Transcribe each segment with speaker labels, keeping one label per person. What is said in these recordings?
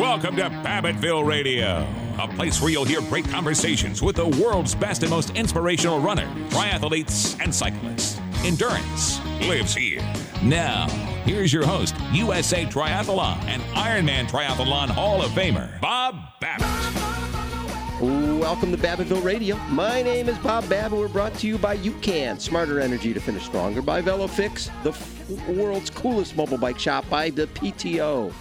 Speaker 1: Welcome to Babbittville Radio, a place where you'll hear great conversations with the world's best and most inspirational runners, triathletes, and cyclists. Endurance lives here. Now, here's your host, USA Triathlon and Ironman Triathlon Hall of Famer, Bob Babbitt.
Speaker 2: Welcome to Babbittville Radio. My name is Bob Babbitt. We're brought to you by UCAN, Smarter Energy to Finish Stronger, by VeloFix, the f- world's coolest mobile bike shop, by the PTO,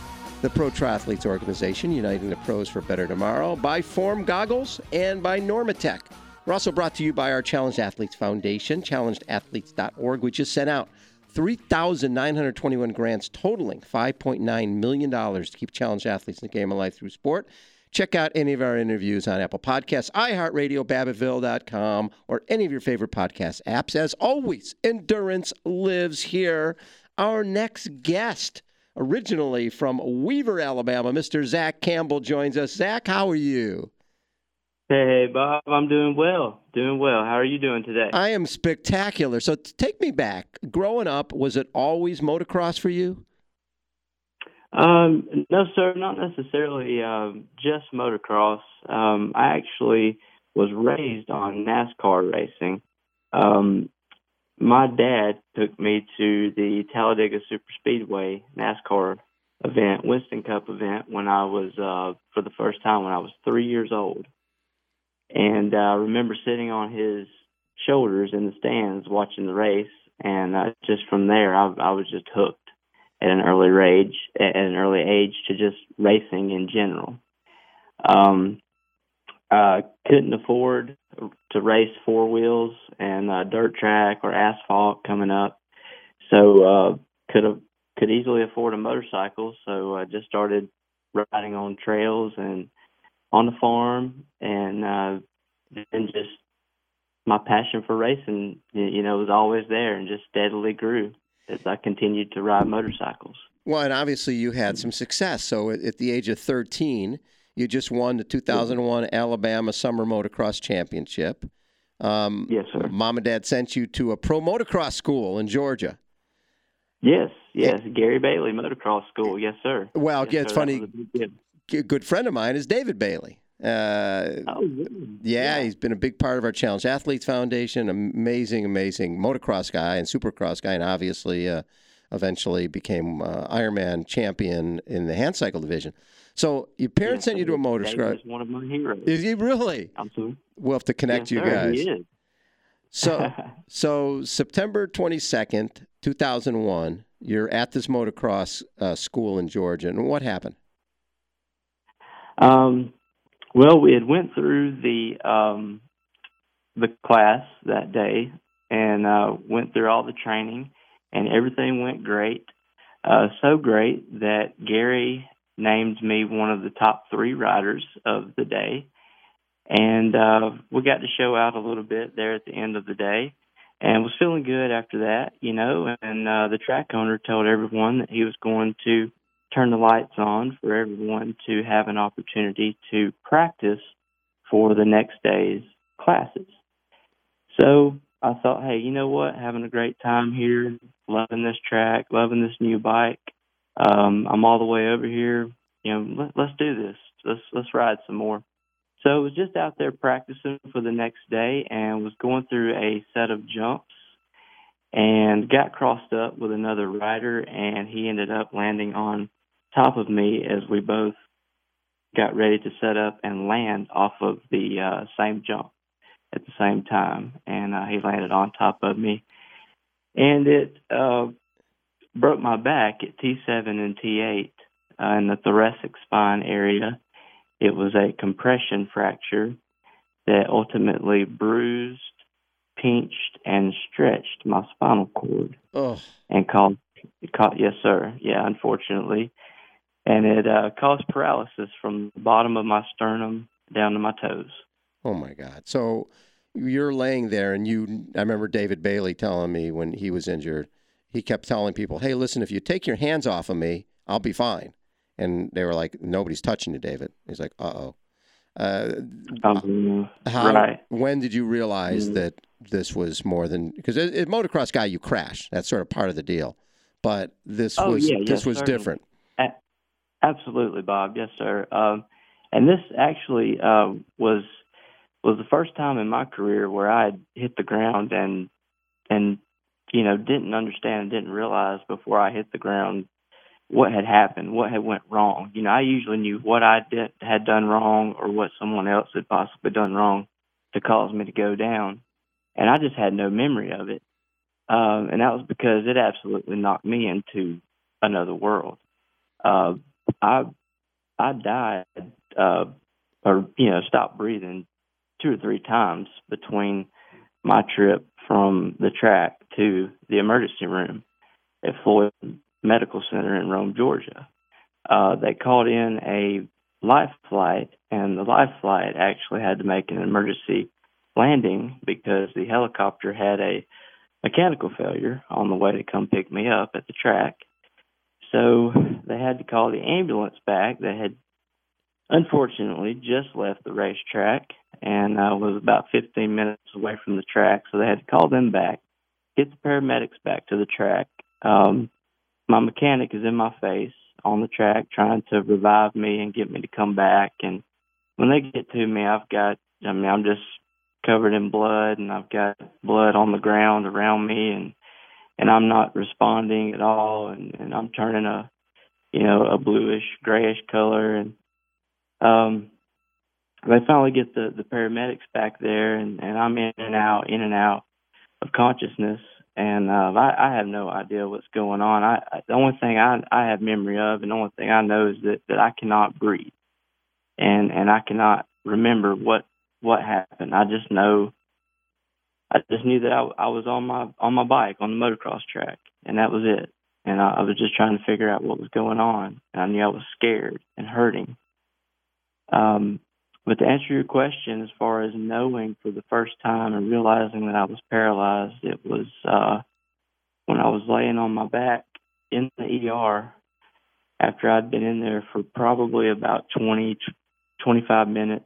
Speaker 2: the Pro Triathletes Organization, uniting the pros for better tomorrow, by Form Goggles, and by Normatec. We're also brought to you by our Challenged Athletes Foundation, challengedathletes.org, which just sent out 3,921 grants totaling $5.9 million to keep challenged athletes in the game of life through sport. Check out any of our interviews on Apple Podcasts, iHeartRadio, Babbittville.com, or any of your favorite podcast apps. As always, endurance lives here. Our next guest, originally from Weaver, Alabama, Mr. Zach Campbell joins us. Zach, how are you?
Speaker 3: Hey, Bob, I'm doing well. Doing well. How are you doing today?
Speaker 2: I am spectacular. So take me back. Growing up, was it always motocross for you?
Speaker 3: Um, no, sir, not necessarily um, just motocross. Um, I actually was raised on NASCAR racing. Um, my dad took me to the Talladega Superspeedway NASCAR event, Winston Cup event, when I was uh, for the first time when I was three years old, and uh, I remember sitting on his shoulders in the stands watching the race, and uh, just from there, I, I was just hooked at an early age at an early age to just racing in general. Um, uh, couldn't afford to race four wheels and uh, dirt track or asphalt coming up, so uh, could have could easily afford a motorcycle. So I just started riding on trails and on the farm, and uh, then just my passion for racing, you know, was always there and just steadily grew as I continued to ride motorcycles.
Speaker 2: Well, and obviously you had some success. So at, at the age of 13, you just won the 2001 Alabama Summer Motocross Championship. Um,
Speaker 3: Yes, sir.
Speaker 2: Mom and Dad sent you to a pro motocross school in Georgia.
Speaker 3: Yes, yes, Gary Bailey Motocross School. Yes, sir.
Speaker 2: Well,
Speaker 3: Yes,
Speaker 2: yeah, it's
Speaker 3: sir,
Speaker 2: funny.
Speaker 3: a
Speaker 2: good friend of mine is David Bailey. Uh,
Speaker 3: Oh, really?
Speaker 2: yeah, he's been a big part of our Challenge Athletes Foundation. Amazing, amazing motocross guy and supercross guy, and obviously uh, eventually became uh, Ironman champion in the hand cycle division. So your parents sent you to a
Speaker 3: David
Speaker 2: motocross.
Speaker 3: is one of my heroes.
Speaker 2: Is he really?
Speaker 3: Absolutely.
Speaker 2: We'll have to connect
Speaker 3: yes,
Speaker 2: you guys.
Speaker 3: He is.
Speaker 2: So, so September 22nd, 2001, you're at this motocross uh, school in Georgia. And what happened?
Speaker 3: Um, well, we had went through the um, the class that day and uh, went through all the training, and everything went great. Uh, so great that Gary named me one of the top three riders of the day, and uh, we got to show out a little bit there at the end of the day, and was feeling good after that, you know. And uh, the track owner told everyone that he was going to turn the lights on for everyone to have an opportunity to practice for the next day's classes. So I thought, hey, you know what? Having a great time here, loving this track, loving this new bike. Um, I'm all the way over here. You know, let, let's do this. Let's let's ride some more. So I was just out there practicing for the next day and was going through a set of jumps and got crossed up with another rider and he ended up landing on top of me as we both got ready to set up and land off of the uh, same jump at the same time. And uh, he landed on top of me. And it uh, broke my back at T7 and T8 uh, in the thoracic spine area. It was a compression fracture that ultimately bruised, pinched, and stretched my spinal cord.
Speaker 2: Oh,
Speaker 3: and caused, caused yes sir. Yeah unfortunately. And it uh, caused paralysis from the bottom of my sternum down to my toes.
Speaker 2: Oh my God. So you're laying there, and you, I remember David Bailey telling me when he was injured, he kept telling people, hey, listen, if you take your hands off of me, I'll be fine. And they were like, nobody's touching you, David. He's like, uh-oh. Uh
Speaker 3: um,
Speaker 2: How,
Speaker 3: right
Speaker 2: When did you realize
Speaker 3: Mhm.
Speaker 2: that this was more than because a, a motocross guy you crash? That's sort of part of the deal. But this
Speaker 3: Oh,
Speaker 2: was
Speaker 3: yeah,
Speaker 2: this
Speaker 3: yes,
Speaker 2: was
Speaker 3: certainly.
Speaker 2: different.
Speaker 3: Absolutely, Bob. Yes, sir. Um, and this actually uh, was was the first time in my career where I had hit the ground and and you know didn't understand, didn't realize before I hit the ground what had happened, what had went wrong. You know, I usually knew what I did, had done wrong or what someone else had possibly done wrong to cause me to go down, and I just had no memory of it. Um, and that was because it absolutely knocked me into another world. Uh, I I died uh, or you know stopped breathing two or three times between my trip from the track to the emergency room at Floyd Medical Center in Rome, Georgia. Uh, they called in a life flight, and the life flight actually had to make an emergency landing because the helicopter had a mechanical failure on the way to come pick me up at the track. So they had to call the ambulance back that had unfortunately just left the racetrack and I was about 15 minutes away from the track. So they had to call them back, get the paramedics back to the track. Um, my mechanic is in my face on the track trying to revive me and get me to come back. And when they get to me, I've got, I mean, I'm just covered in blood and I've got blood on the ground around me and and I'm not responding at all, and, and I'm turning a, you know, a bluish grayish color, and um, they finally get the the paramedics back there, and and I'm in and out, in and out of consciousness, and uh, I, I have no idea what's going on. I, I the only thing I I have memory of, and the only thing I know is that that I cannot breathe, and and I cannot remember what what happened. I just know I just knew that I, I was on my on my bike on the motocross track, and that was it. And I, I was just trying to figure out what was going on, and I knew I was scared and hurting. Um, but to answer your question, as far as knowing for the first time and realizing that I was paralyzed, it was uh, when I was laying on my back in the ER after I'd been in there for probably about 20, 25 minutes.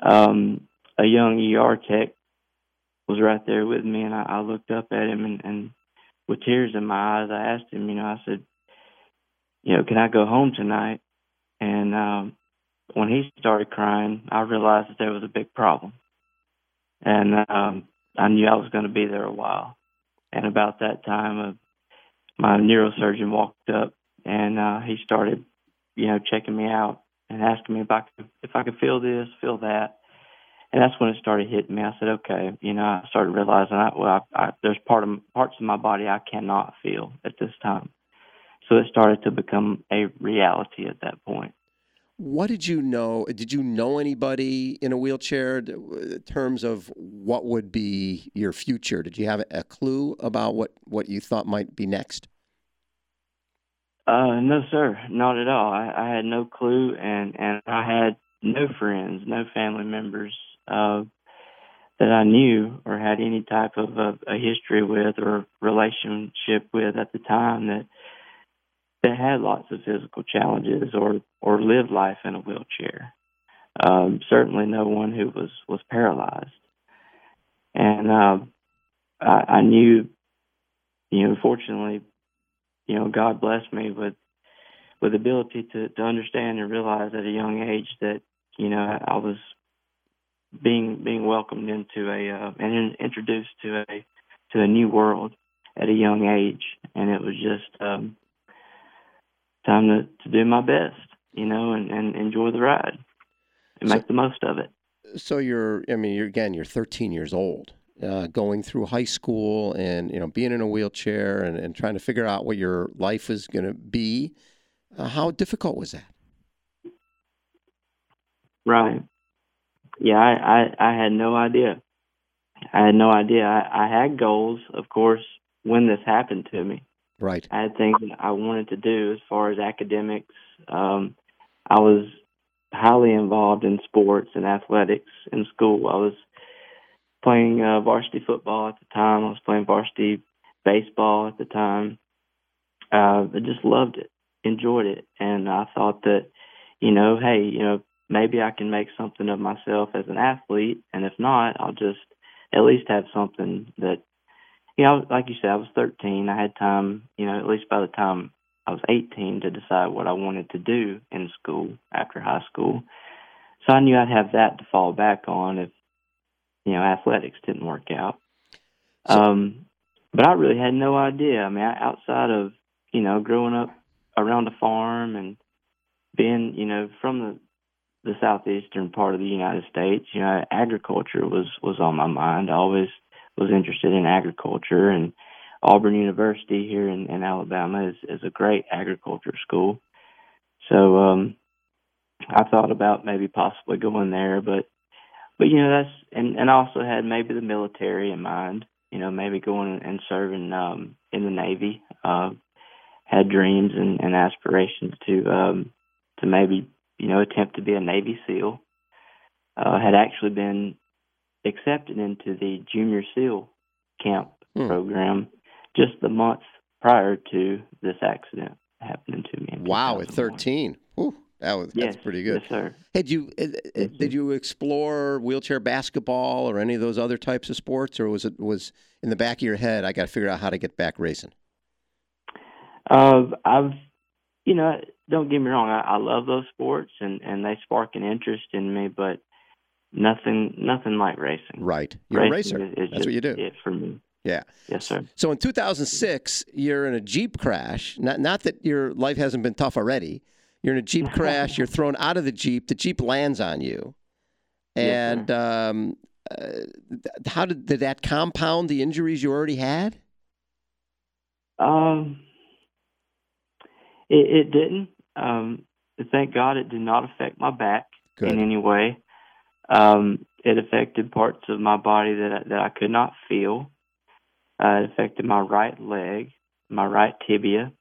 Speaker 3: Um, a young ER tech was right there with me, and I, I looked up at him, and, and with tears in my eyes, I asked him, you know, I said, you know, can I go home tonight? And um, when he started crying, I realized that there was a big problem, and um, I knew I was going to be there a while. And about that time, uh, my neurosurgeon walked up, and uh, he started, you know, checking me out and asking me if I could, if I could feel this, feel that and that's when it started hitting me. I said, okay, you know, I started realizing, I, well, I, I, there's part of parts of my body I cannot feel at this time. So it started to become a reality at that point.
Speaker 2: What did you know? Did you know anybody in a wheelchair in terms of what would be your future? Did you have a clue about what, what you thought might be next?
Speaker 3: Uh, no, sir, not at all. I, I had no clue, and, and I had no friends, no family members uh, that I knew or had any type of a, a history with or relationship with at the time that that had lots of physical challenges or or lived life in a wheelchair. Um, certainly, no one who was was paralyzed, and uh, I, I knew, you know, fortunately, you know, God blessed me with with ability to to understand and realize at a young age that you know I was being being welcomed into a uh, and introduced to a to a new world at a young age, and it was just um, time to to do my best, you know, and, and enjoy the ride and so, make the most of it.
Speaker 2: So you're, I mean, you're again, you're 13 years old. Uh, going through high school and you know being in a wheelchair and, and trying to figure out what your life is going to be uh, how difficult was that
Speaker 3: right yeah, I, I, I had no idea. I had no idea. I, I had goals, of course, when this happened to me.
Speaker 2: Right.
Speaker 3: I had things that I wanted to do as far as academics. Um, I was highly involved in sports and athletics in school. I was playing uh, varsity football at the time. I was playing varsity baseball at the time. Uh, I just loved it, enjoyed it, and I thought that, you know, hey, you know, maybe I can make something of myself as an athlete, and if not, I'll just at least have something that, you know, like you said, I was 13. I had time, you know, at least by the time I was 18 to decide what I wanted to do in school after high school. So I knew I'd have that to fall back on if you know athletics didn't work out. Um, but I really had no idea. I mean, outside of you know growing up around a farm and being you know from the the southeastern part of the United States, you know, agriculture was was on my mind. I always was interested in agriculture, and Auburn University here in, in Alabama is is a great agriculture school. So um, I thought about maybe possibly going there, but but you know that's and and also had maybe the military in mind. You know, maybe going and serving um, in the Navy. Uh, had dreams and, and aspirations to um, to maybe you know attempt to be a Navy SEAL. Uh, had actually been accepted into the Junior SEAL camp
Speaker 2: Hmm.
Speaker 3: program just the month prior to this accident happening to me.
Speaker 2: Wow, at 13. Whew, that was
Speaker 3: Yes,
Speaker 2: that's pretty good.
Speaker 3: Yes, sir.
Speaker 2: Had you uh, uh,
Speaker 3: Yes,
Speaker 2: did you explore wheelchair basketball or any of those other types of sports, or was it was in the back of your head? I got to figure out how to get back racing.
Speaker 3: Uh, I've, you know, don't get me wrong. I, I love those sports and and they spark an interest in me, but nothing nothing like racing.
Speaker 2: Right, you're a racer. That's
Speaker 3: just
Speaker 2: what you do.
Speaker 3: It for me.
Speaker 2: Yeah.
Speaker 3: Yes, sir.
Speaker 2: So in 2006, you're in a Jeep crash. Not not that your life hasn't been tough already. You're in a Jeep crash. You're thrown out of the Jeep. The Jeep lands on you.
Speaker 3: Yes,
Speaker 2: And um, uh, how did, did that compound the injuries you already had?
Speaker 3: Um, it, it didn't. Um, thank God it did not affect my back
Speaker 2: Good.
Speaker 3: in any way. Um, it affected parts of my body that I, that I could not feel. Uh, it affected my right leg, my right tibia.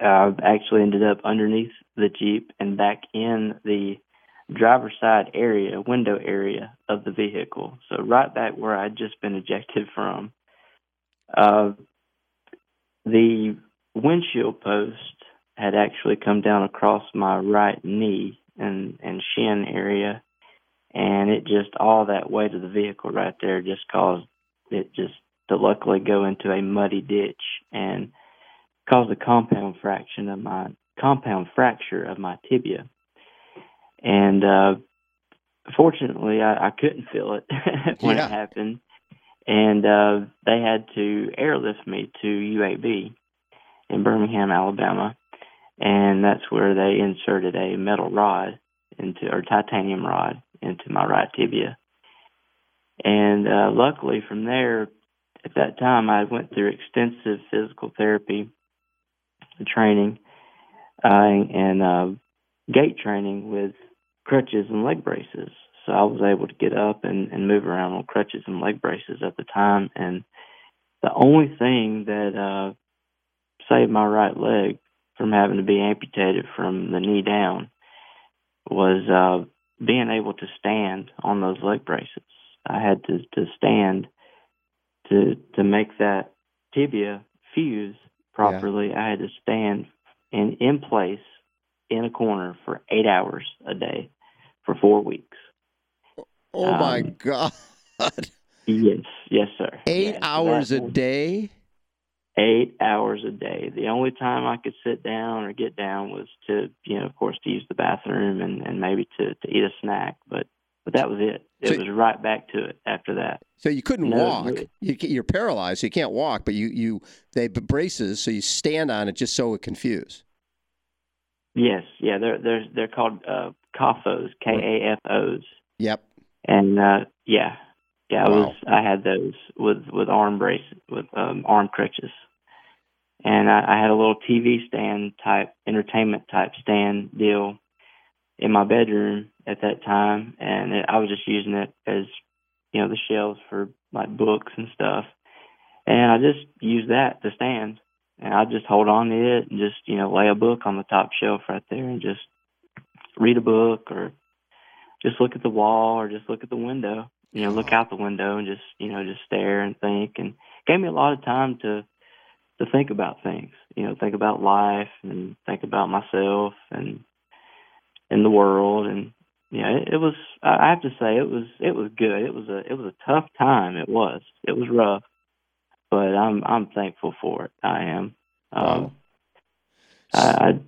Speaker 3: Uh, actually ended up underneath the Jeep and back in the driver's side area, window area of the vehicle. So right back where I'd just been ejected from. Uh, the windshield post had actually come down across my right knee and and shin area and it just all that weight of the vehicle right there just caused it just to luckily go into a muddy ditch and caused a compound fraction of my compound fracture of my tibia. And uh fortunately i, I couldn't feel it when
Speaker 2: Yeah.
Speaker 3: it happened. And uh they had to airlift me to uab in birmingham alabama. And that's where they inserted a metal rod into or titanium rod into my right tibia. And uh, luckily, from there, at that time, I went through extensive physical therapy training uh, and uh, gait training with crutches and leg braces. So I was able to get up and, and move around on crutches and leg braces at the time. And the only thing that uh, saved my right leg from having to be amputated from the knee down was uh, being able to stand on those leg braces. I had to, to stand to to make that tibia fuse properly. I had to stand in in place in a corner for eight hours a day for four weeks.
Speaker 2: Oh my
Speaker 3: Um,
Speaker 2: God!
Speaker 3: Yes, yes, sir.
Speaker 2: Eight
Speaker 3: Yeah, so
Speaker 2: hours a day.
Speaker 3: Eight hours a day. The only time I could sit down or get down was to, you know, of course, to use the bathroom and, and maybe to, to eat a snack. But but that was it. It
Speaker 2: So-
Speaker 3: was right back to it after that.
Speaker 2: So you couldn't
Speaker 3: No,
Speaker 2: walk.
Speaker 3: really.
Speaker 2: You, you're paralyzed, so you can't walk. But you you they braces, so you stand on it just so it confuse.
Speaker 3: Yes, yeah, they're they're they're called uh, KAFOs, K A F O's,
Speaker 2: Yep.
Speaker 3: and uh, yeah, yeah, I
Speaker 2: Wow.
Speaker 3: was I had those with with arm brace with um, arm crutches, and I, I had a little TV stand type entertainment type stand deal in my bedroom at that time, and it, I was just using it as you know the shelves for like books and stuff, and I just used that to stand, and I just hold on to it and just you know lay a book on the top shelf right there and just read a book or just look at the wall or just look at the window, you know, look out the window and just you know just stare and think, and gave me a lot of time to to think about things, you know, think about life and think about myself and in the world and yeah, it, it was. I I have to say, it was. It was good. It was a. It was a tough time. It was. It was rough, but I'm. I'm thankful for it. I am. Um,
Speaker 2: Wow.
Speaker 3: I, I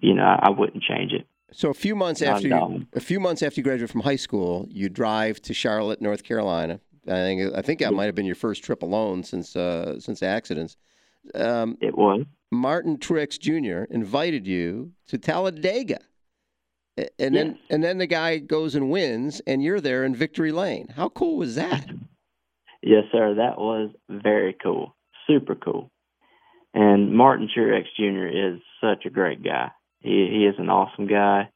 Speaker 3: you know, I wouldn't change it.
Speaker 2: So a few months after you, a few months after you graduated from high school, you drive to Charlotte, North Carolina. I think I think that might have been your first trip alone since uh, since accidents. Um,
Speaker 3: It was.
Speaker 2: Martin Truex Jr. invited you to Talladega, and then
Speaker 3: Yes.
Speaker 2: and then the guy goes and wins, and you're there in Victory Lane. How cool was that?
Speaker 3: Yes, sir. That was very cool. Super cool. And Martin Truex Jr. is such a great guy. He he is an awesome guy.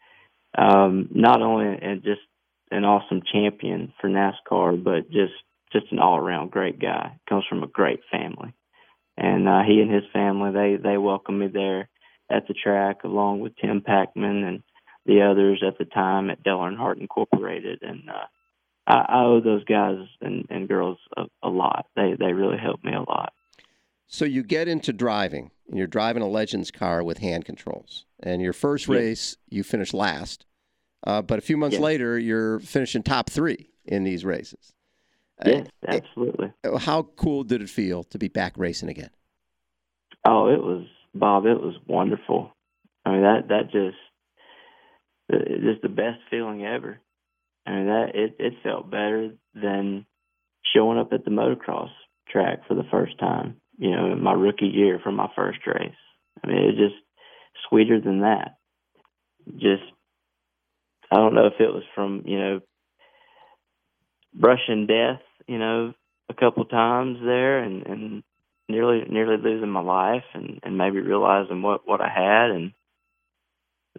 Speaker 3: Um, not only and just an awesome champion for NASCAR, but just just an all around great guy. Comes from a great family. And uh, he and his family they they welcomed me there at the track along with Tim Packman and the others at the time at Dale Earnhardt Incorporated and uh I, I owe those guys and, and girls a, a lot. They they really helped me a lot.
Speaker 2: So you get into driving, and you're driving a Legends car with hand controls. And your first race, you finish last, uh, but a few months
Speaker 3: Yeah.
Speaker 2: later, you're finishing top three in these races. Uh,
Speaker 3: Yes, absolutely.
Speaker 2: How cool did it feel to be back racing again?
Speaker 3: Oh, it was Bob. It was wonderful. I mean that that just it- just the best feeling ever. I mean that it it felt better than showing up at the motocross track for the first time. You know, my rookie year for my first race. I mean, it was just sweeter than that. Just I don't know if it was from you know brushing death, you know, a couple times there, and and nearly nearly losing my life, and and maybe realizing what what I had, and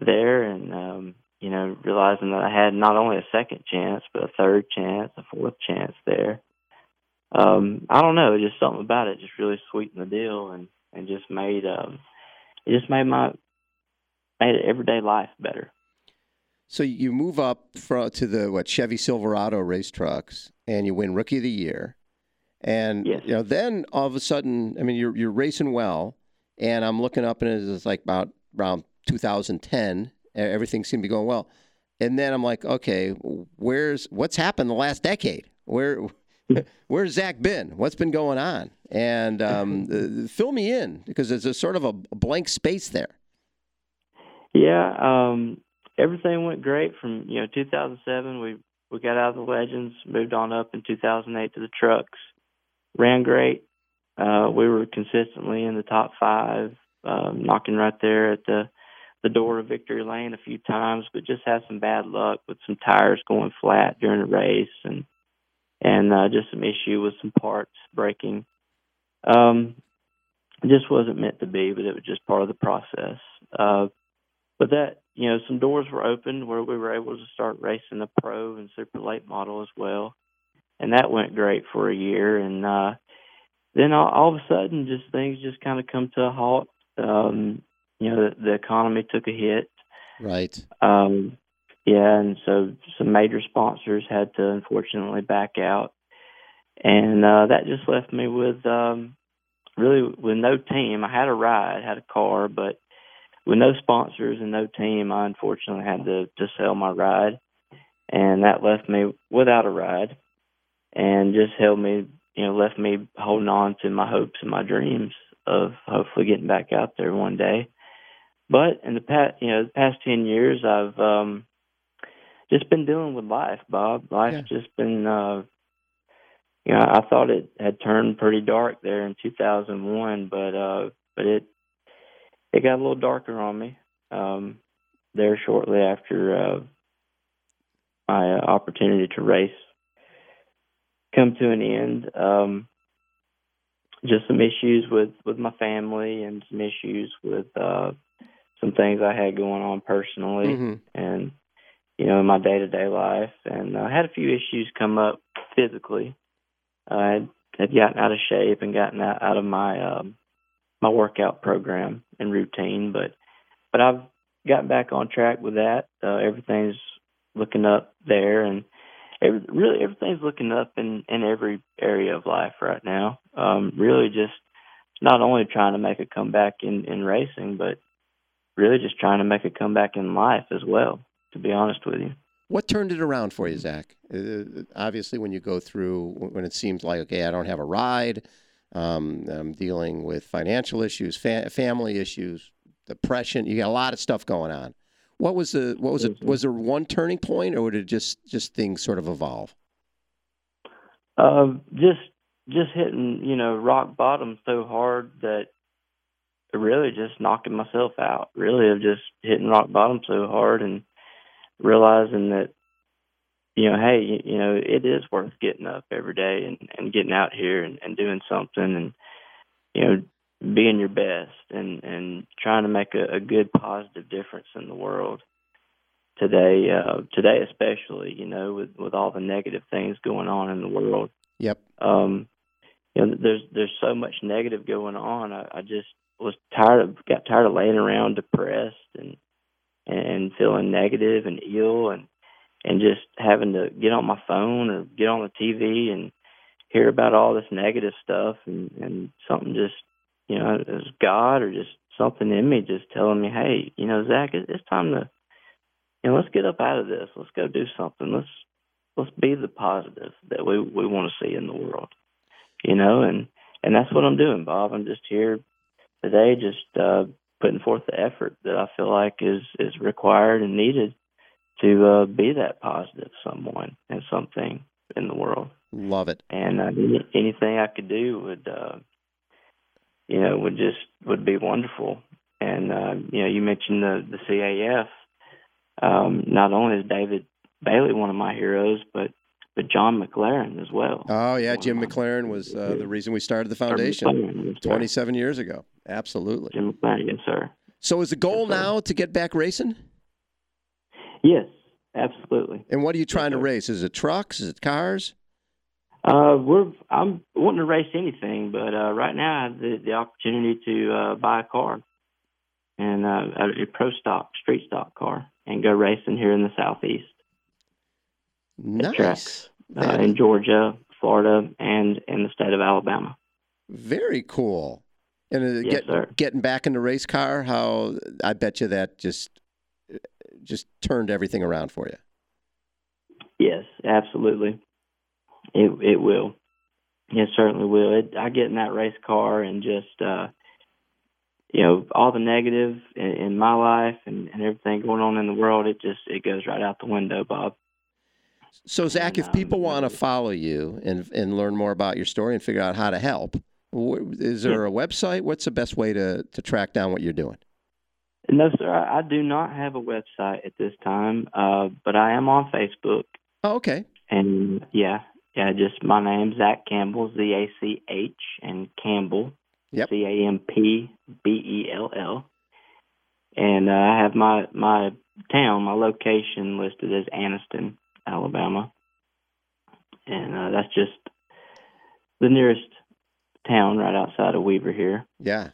Speaker 3: there, and um, you know, realizing that I had not only a second chance, but a third chance, a fourth chance there. Um, I don't know, just something about it just really sweetened the deal, and and just made um, it just made my made everyday life better.
Speaker 2: So you move up fro- to the what Chevy Silverado race trucks, and you win Rookie of the Year, and
Speaker 3: Yes.
Speaker 2: you know then all of a sudden, I mean you're you're racing well, and I'm looking up and it's like about around 2010, e- everything seemed to be going well, and then I'm like, okay, where's what's happened the last decade? Where where's Zach been? What's been going on? And um, fill me in because there's a sort of a blank space there.
Speaker 3: Yeah, um, everything went great from you know 2007. We we got out of the legends, moved on up in 2008 to the trucks, ran great. Uh, we were consistently in the top five, um, knocking right there at the the door of victory lane a few times, but just had some bad luck with some tires going flat during the race and and uh, just some issue with some parts breaking. Um, it just wasn't meant to be, but it was just part of the process. Uh, but that you know some doors were opened where we were able to start racing the pro and super late model as well and that went great for a year and uh then all, all of a sudden just things just kind of come to a halt um you know the, the economy took a hit
Speaker 2: Right.
Speaker 3: um yeah and so some major sponsors had to unfortunately back out. And uh that just left me with um really with no team. I had a ride had a car but with no sponsors and no team, I unfortunately had to to sell my ride, and that left me without a ride, and just held me, you know, left me holding on to my hopes and my dreams of hopefully getting back out there one day. But in the past, you know, the past ten years, I've um just been dealing with life, Bob. Life's just been, uh you know, I thought it had turned pretty dark there in 2001, but uh but it it got a little darker on me um, there shortly after uh, my uh, opportunity to race come to an end. Um, just some issues with with my family and some issues with uh, some things I had going on personally
Speaker 2: hmm
Speaker 3: and you know in my day to day life, and I had a few issues come up physically. I had, had gotten out of shape and gotten out, out of my um, my workout program and routine, but but I've gotten back on track with that. Uh, everything's looking up there, and every, really everything's looking up in in every area of life right now. Um, really, just not only trying to make a comeback in in racing, but really just trying to make a comeback in life as well. To be honest with you.
Speaker 2: What turned it around for you, Zach? Uh, obviously, when you go through, when it seems like, okay, I don't have a ride, um, I'm dealing with financial issues, fa- family issues. depression. You got a lot of stuff going on. What was the what was it? Was there one turning point, or did it just just things sort of evolve?
Speaker 3: Uh, just just hitting you know rock bottom so hard that really just knocking myself out. Really, of just hitting rock bottom so hard and realizing that you know, hey, you, you know, it is worth getting up every day and and getting out here and, and doing something and you know being your best and and trying to make a, a good positive difference in the world today uh today especially you know with with all the negative things going on in the world
Speaker 2: Yep.
Speaker 3: um you know there's there's so much negative going on i, I just was tired of got tired of laying around depressed and and feeling negative and ill and and just having to get on my phone or get on the tv and hear about all this negative stuff and and something just you know, it was God or just something in me just telling me, hey, you know, Zach, it's time to, you know, let's get up out of this. Let's go do something. Let's let's be the positive that we we want to see in the world, you know, and and that's what I'm doing, Bob. I'm just here today, just uh, putting forth the effort that I feel like is is required and needed to uh, be that positive someone and something in the world.
Speaker 2: Love it.
Speaker 3: And uh, any, anything I could do would. Uh, you know, would just would be wonderful. And uh, you know, you mentioned the the CAF. Um, not only is David Bailey one of my heroes, but John McLaren as well.
Speaker 2: Oh yeah, Jim McLaren was uh, the reason we started the foundation 27 years ago. Absolutely.
Speaker 3: Jim McLaren, yes, sir.
Speaker 2: So is the goal
Speaker 3: Yes,
Speaker 2: now to get back racing?
Speaker 3: Yes, absolutely.
Speaker 2: And what are you trying to race? Is it trucks? Is it cars?
Speaker 3: Uh, we're I'm wanting to race anything, but uh, right now I have the, the opportunity to uh, buy a car and uh, a, a pro stock, street stock car, and go racing here in the southeast.
Speaker 2: Nice.
Speaker 3: Uh, in Georgia, Florida, and in the state of Alabama.
Speaker 2: Very cool. And uh,
Speaker 3: Yes,
Speaker 2: get, getting back in the race car, how I bet you that just just turned everything around for you.
Speaker 3: Yes, absolutely. It it will. It certainly will. It, I get in that race car and just uh you know all the negative in, in my life and, and everything going on in the world. It just it goes right out the window, Bob.
Speaker 2: So Zach, if
Speaker 3: And,
Speaker 2: people
Speaker 3: um,
Speaker 2: want to follow you and and learn more about your story and figure out how to help, is there a website? What's the best way to to track down what you're doing?
Speaker 3: No, sir, I, I do not have a website at this time, uh, but I am on Facebook.
Speaker 2: Oh, okay.
Speaker 3: And yeah, yeah, just my name, Zach Campbell, Z A C H, and Campbell,
Speaker 2: Yep.
Speaker 3: C A M P B E L L. And uh, I have my my town, my location listed as Anniston, Alabama, and uh, that's just the nearest town right outside of Weaver here.
Speaker 2: Yeah.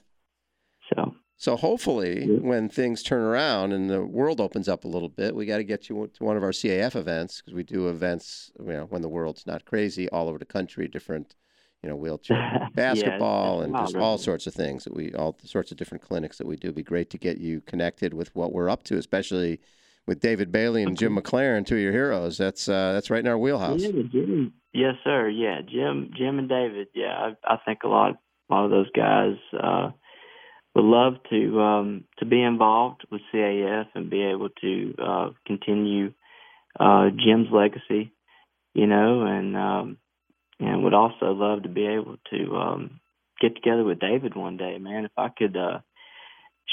Speaker 3: So
Speaker 2: So hopefully,
Speaker 3: Yeah.
Speaker 2: when things turn around and the world opens up a little bit, we got to get you to one of our CAF events because we do events, you know, when the world's not crazy, all over the country, different, you know, wheelchair basketball
Speaker 3: it's
Speaker 2: and just all sorts of things that we, all sorts of different clinics that we do. It'd be great to get you connected with what we're up to, especially with David Bailey and Jim McLaren, two of your heroes. That's uh, that's right in our wheelhouse.
Speaker 3: Yeah, Yes, sir. Yeah, Jim, Jim and David. Yeah, I, I think a lot, a lot of those guys uh, would love to um, to be involved with CAF and be able to uh, continue uh, Jim's legacy. You know, and um, and would also love to be able to um, get together with David one day. Man, if I could uh,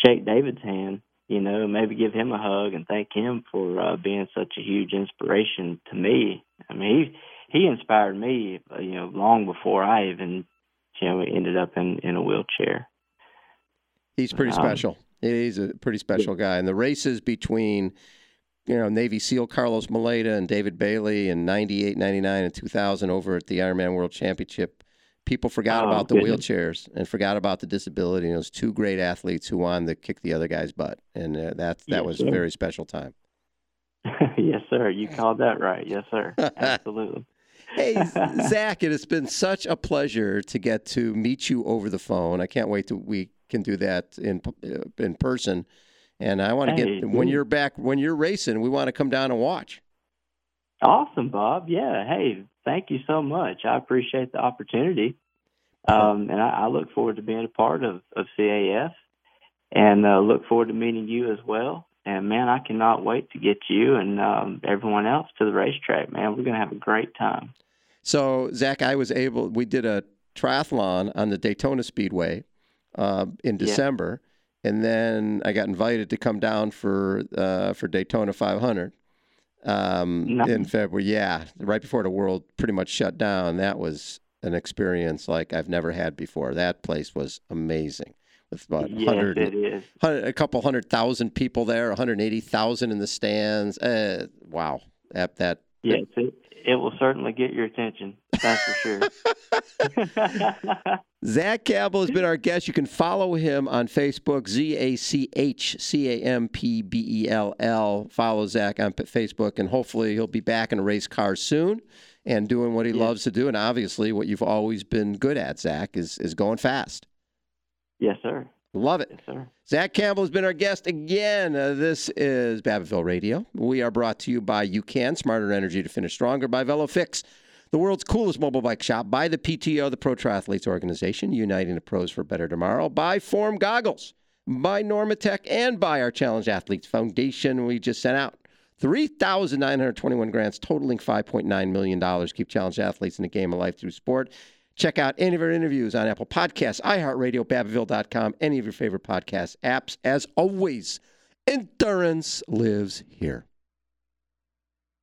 Speaker 3: shake David's hand, you know, maybe give him a hug and thank him for uh, being such a huge inspiration to me. I mean, he he inspired me, uh, you know, long before I even, you know, ended up in in a wheelchair.
Speaker 2: He's pretty
Speaker 3: Um,
Speaker 2: special. He's a pretty special guy. And the races between, you know, Navy SEAL Carlos Moleda and David Bailey in 98, 99, and 2000 over at the Ironman World Championship, people forgot
Speaker 3: Oh,
Speaker 2: about the
Speaker 3: goodness.
Speaker 2: wheelchairs and forgot about the disability. And those two great athletes who wanted to kick the other guy's butt. And uh, that, that
Speaker 3: Yes,
Speaker 2: was a very special time.
Speaker 3: yes, sir. You called that right. Yes, sir. Absolutely.
Speaker 2: Hey, Zach, it has been such a pleasure to get to meet you over the phone. I can't wait to we can do that in uh, in person. And I want to
Speaker 3: Hey,
Speaker 2: get when you're back when you're racing, we want to come down and watch.
Speaker 3: Awesome, Bob. Yeah. Hey, thank you so much. I appreciate the opportunity. Um, and I, I look forward to being a part of, of CAF and uh, look forward to meeting you as well. And man, I cannot wait to get you and um, everyone else to the racetrack. Man, we're gonna have a great time.
Speaker 2: So Zach, I was able. We did a triathlon on the Daytona Speedway uh, in December, yeah. and then I got invited to come down for uh, for Daytona 500 um, nice. in February. Yeah, right before the world pretty much shut down. That was an experience like I've never had before. That place was amazing. With about
Speaker 3: yes, 100,
Speaker 2: 100, a couple hundred thousand people there, 180,000 in the stands. Uh, wow, that that.
Speaker 3: Yes, it, it will certainly get your attention. That's for
Speaker 2: sure. Zach Campbell has been our guest. You can follow him on Facebook, Z A C H C A M P B E L L. Follow Zach on Facebook, and hopefully he'll be back in a race car soon and doing what he yeah. loves to do. And obviously, what you've always been good at, Zach, is is going fast.
Speaker 3: Yes, sir.
Speaker 2: Love it.
Speaker 3: Yes, sir.
Speaker 2: Zach Campbell has been our guest again. Uh, this is Babbittville Radio. We are brought to you by UCAN, Smarter Energy to Finish Stronger, by VeloFix, the world's coolest mobile bike shop, by the PTO, the Pro Triathletes Organization, uniting the pros for better tomorrow, by Form Goggles, by Normatec, and by our Challenge Athletes Foundation we just sent out. 3,921 grants totaling $5.9 million keep challenge athletes in the game of life through sport. Check out any of our interviews on Apple Podcasts, iHeartRadio, Babbittville.com, any of your favorite podcast apps. As always, endurance lives here.